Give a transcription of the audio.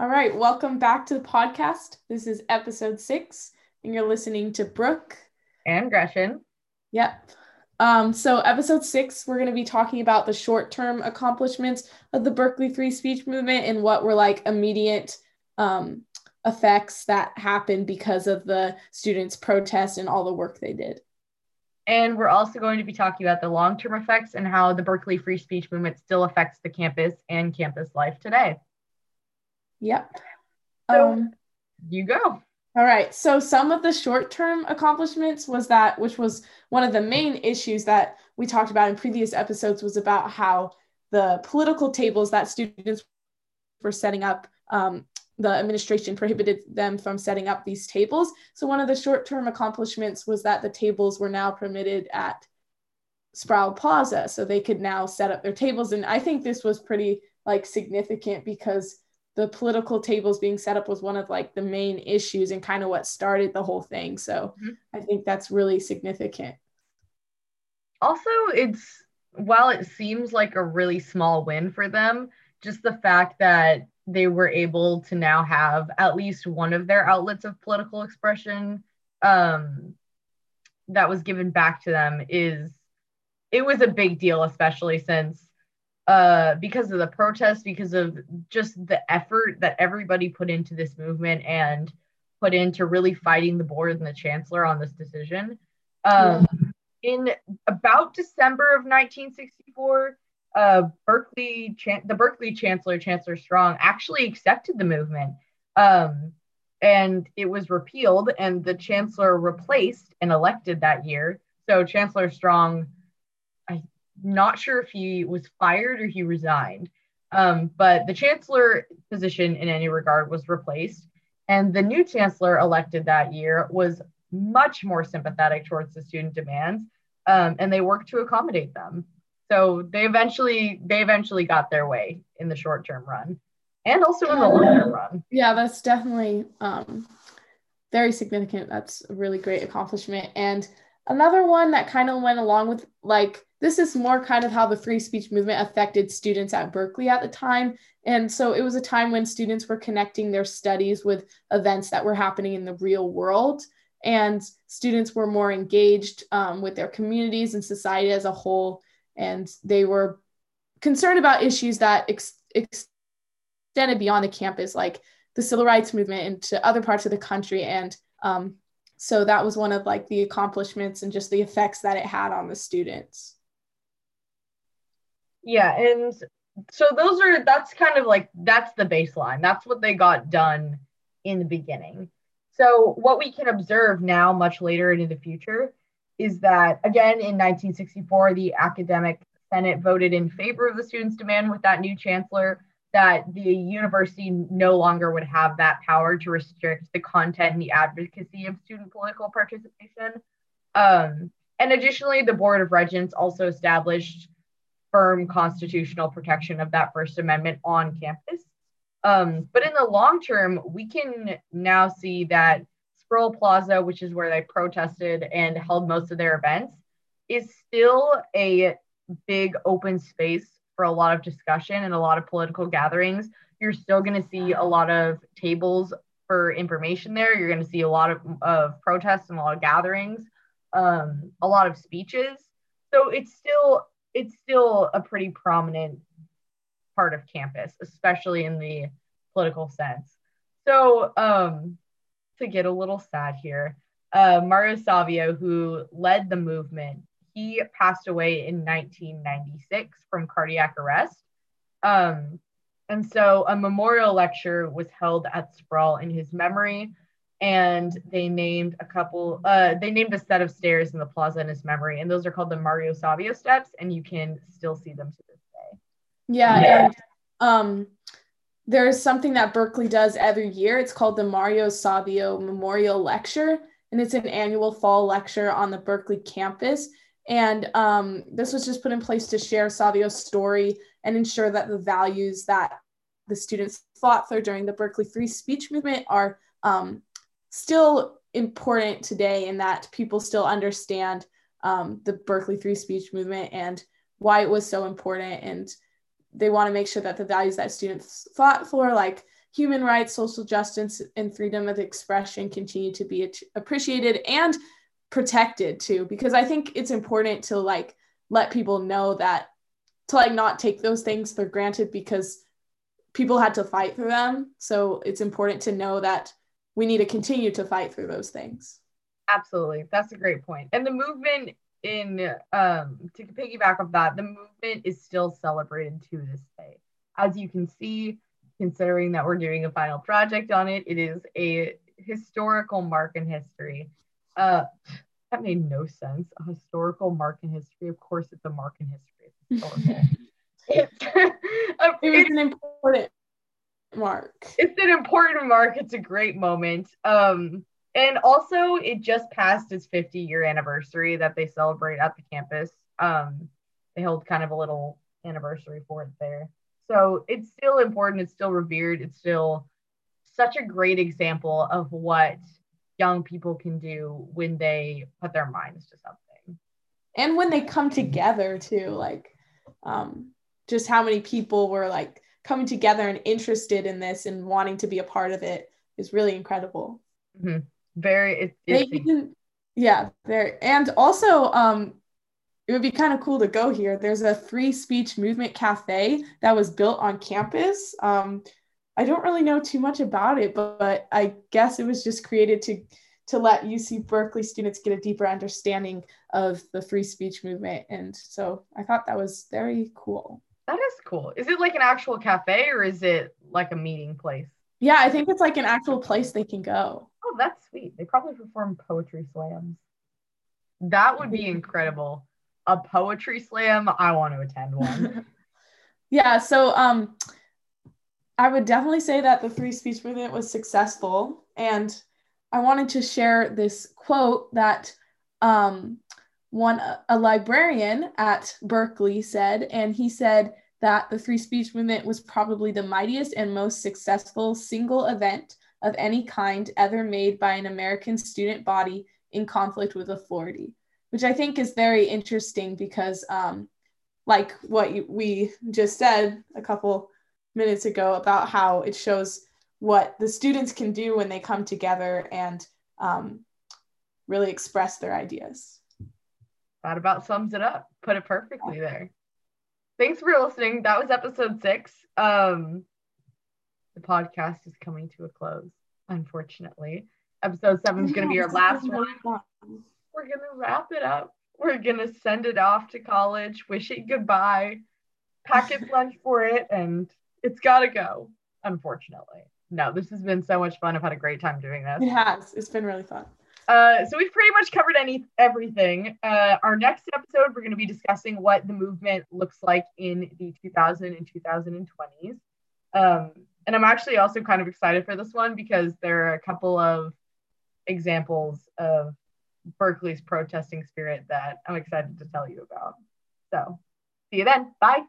All right, welcome back to the podcast. This is episode six, and you're listening to Brooke and Gretchen. Yep. Um, so, episode six, we're going to be talking about the short term accomplishments of the Berkeley Free Speech Movement and what were like immediate um, effects that happened because of the students' protest and all the work they did. And we're also going to be talking about the long term effects and how the Berkeley Free Speech Movement still affects the campus and campus life today. Yep. So, um, you go. All right. So some of the short-term accomplishments was that, which was one of the main issues that we talked about in previous episodes, was about how the political tables that students were setting up, um, the administration prohibited them from setting up these tables. So one of the short-term accomplishments was that the tables were now permitted at Sproul Plaza, so they could now set up their tables. And I think this was pretty like significant because the political tables being set up was one of like the main issues and kind of what started the whole thing. So mm-hmm. I think that's really significant. Also, it's while it seems like a really small win for them, just the fact that they were able to now have at least one of their outlets of political expression um, that was given back to them is it was a big deal, especially since uh, because of the protests, because of just the effort that everybody put into this movement and put into really fighting the board and the chancellor on this decision. Um, in about December of 1964, uh, Berkeley, Chan- the Berkeley chancellor, Chancellor Strong, actually accepted the movement. Um, and it was repealed, and the chancellor replaced and elected that year. So Chancellor Strong not sure if he was fired or he resigned. Um, but the chancellor position in any regard was replaced. And the new chancellor elected that year was much more sympathetic towards the student demands. Um, and they worked to accommodate them. So they eventually they eventually got their way in the short term run and also in the long term run. Yeah, that's definitely um, very significant. That's a really great accomplishment. And another one that kind of went along with like this is more kind of how the free speech movement affected students at Berkeley at the time. And so it was a time when students were connecting their studies with events that were happening in the real world. And students were more engaged um, with their communities and society as a whole. And they were concerned about issues that ex- extended beyond the campus, like the civil rights movement into other parts of the country. And um, so that was one of like the accomplishments and just the effects that it had on the students. Yeah, and so those are that's kind of like that's the baseline. That's what they got done in the beginning. So what we can observe now, much later into the future, is that again in 1964, the academic senate voted in favor of the students' demand with that new chancellor that the university no longer would have that power to restrict the content and the advocacy of student political participation. Um, and additionally, the Board of Regents also established firm constitutional protection of that First Amendment on campus. Um, but in the long term, we can now see that Sproul Plaza, which is where they protested and held most of their events, is still a big open space for a lot of discussion and a lot of political gatherings. You're still going to see a lot of tables for information there. You're going to see a lot of, of protests and a lot of gatherings, um, a lot of speeches. So it's still it's still a pretty prominent part of campus, especially in the political sense. So, um, to get a little sad here, uh, Mario Savio, who led the movement, he passed away in 1996 from cardiac arrest. Um, and so a memorial lecture was held at Sproul in his memory and they named a couple uh, they named a set of stairs in the plaza in his memory and those are called the mario savio steps and you can still see them to this day. Yeah, yeah. and um there's something that berkeley does every year. It's called the mario savio memorial lecture and it's an annual fall lecture on the berkeley campus. And um, this was just put in place to share savio's story and ensure that the values that the students fought for during the berkeley free speech movement are um, still important today in that people still understand um, the Berkeley Free Speech movement and why it was so important. And they want to make sure that the values that students fought for, like human rights, social justice, and freedom of expression continue to be appreciated and protected too. Because I think it's important to like let people know that to like not take those things for granted because people had to fight for them. So it's important to know that we need to continue to fight through those things. Absolutely. That's a great point. And the movement in um to piggyback off that, the movement is still celebrated to this day. As you can see, considering that we're doing a final project on it, it is a historical mark in history. Uh that made no sense. A historical mark in history. Of course, it's a mark in history. It's historical. it's, it was an important mark. It's an important mark. It's a great moment. Um, and also, it just passed its 50 year anniversary that they celebrate at the campus. Um, they hold kind of a little anniversary for it there. So it's still important. It's still revered. It's still such a great example of what young people can do when they put their minds to something. And when they come together too, like um, just how many people were like coming together and interested in this and wanting to be a part of it is really incredible. Mm-hmm. Very, it, even, yeah, there. And also, um, it would be kind of cool to go here. There's a free speech movement cafe that was built on campus. Um, I don't really know too much about it, but, but I guess it was just created to to let UC Berkeley students get a deeper understanding of the free speech movement. And so I thought that was very cool. That is cool. Is it like an actual cafe or is it like a meeting place? Yeah, I think it's like an actual place they can go. Oh, that's sweet. They probably perform poetry slams. That would be incredible. A poetry slam, I want to attend one. yeah, so um I would definitely say that the free speech movement was successful and I wanted to share this quote that um one a librarian at Berkeley said, and he said that the free speech movement was probably the mightiest and most successful single event of any kind ever made by an American student body in conflict with authority, which I think is very interesting because, um, like what you, we just said a couple minutes ago about how it shows what the students can do when they come together and um, really express their ideas that about sums it up. Put it perfectly there. Thanks for listening. That was episode six. Um, the podcast is coming to a close, unfortunately. Episode seven is going to be our last one. We're going to wrap it up. We're going to send it off to college, wish it goodbye, pack its lunch for it, and it's got to go, unfortunately. No, this has been so much fun. I've had a great time doing this. It has. It's been really fun. Uh, so we've pretty much covered any everything. Uh, our next episode, we're going to be discussing what the movement looks like in the 2000 and 2020s. Um, and I'm actually also kind of excited for this one because there are a couple of examples of Berkeley's protesting spirit that I'm excited to tell you about. So see you then. Bye.